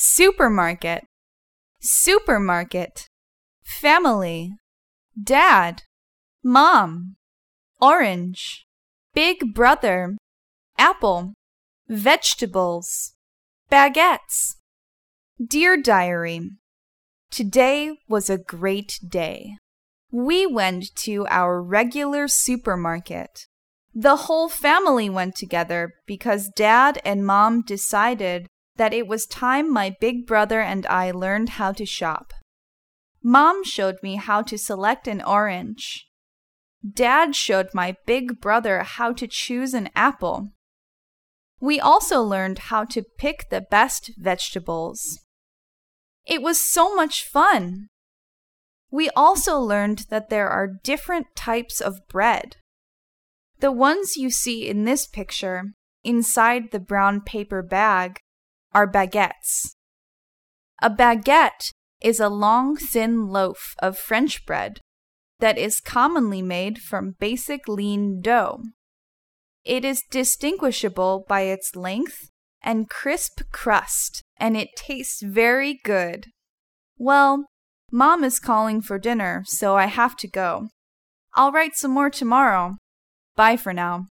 supermarket, supermarket, family, dad, mom, orange, big brother, apple, vegetables, baguettes. Dear Diary, Today was a great day. We went to our regular supermarket. The whole family went together because dad and mom decided that it was time my big brother and I learned how to shop. Mom showed me how to select an orange. Dad showed my big brother how to choose an apple. We also learned how to pick the best vegetables. It was so much fun. We also learned that there are different types of bread. The ones you see in this picture, inside the brown paper bag, are baguettes. A baguette is a long, thin loaf of French bread that is commonly made from basic lean dough. It is distinguishable by its length and crisp crust, and it tastes very good. Well, Mom is calling for dinner, so I have to go. I'll write some more tomorrow. Bye for now.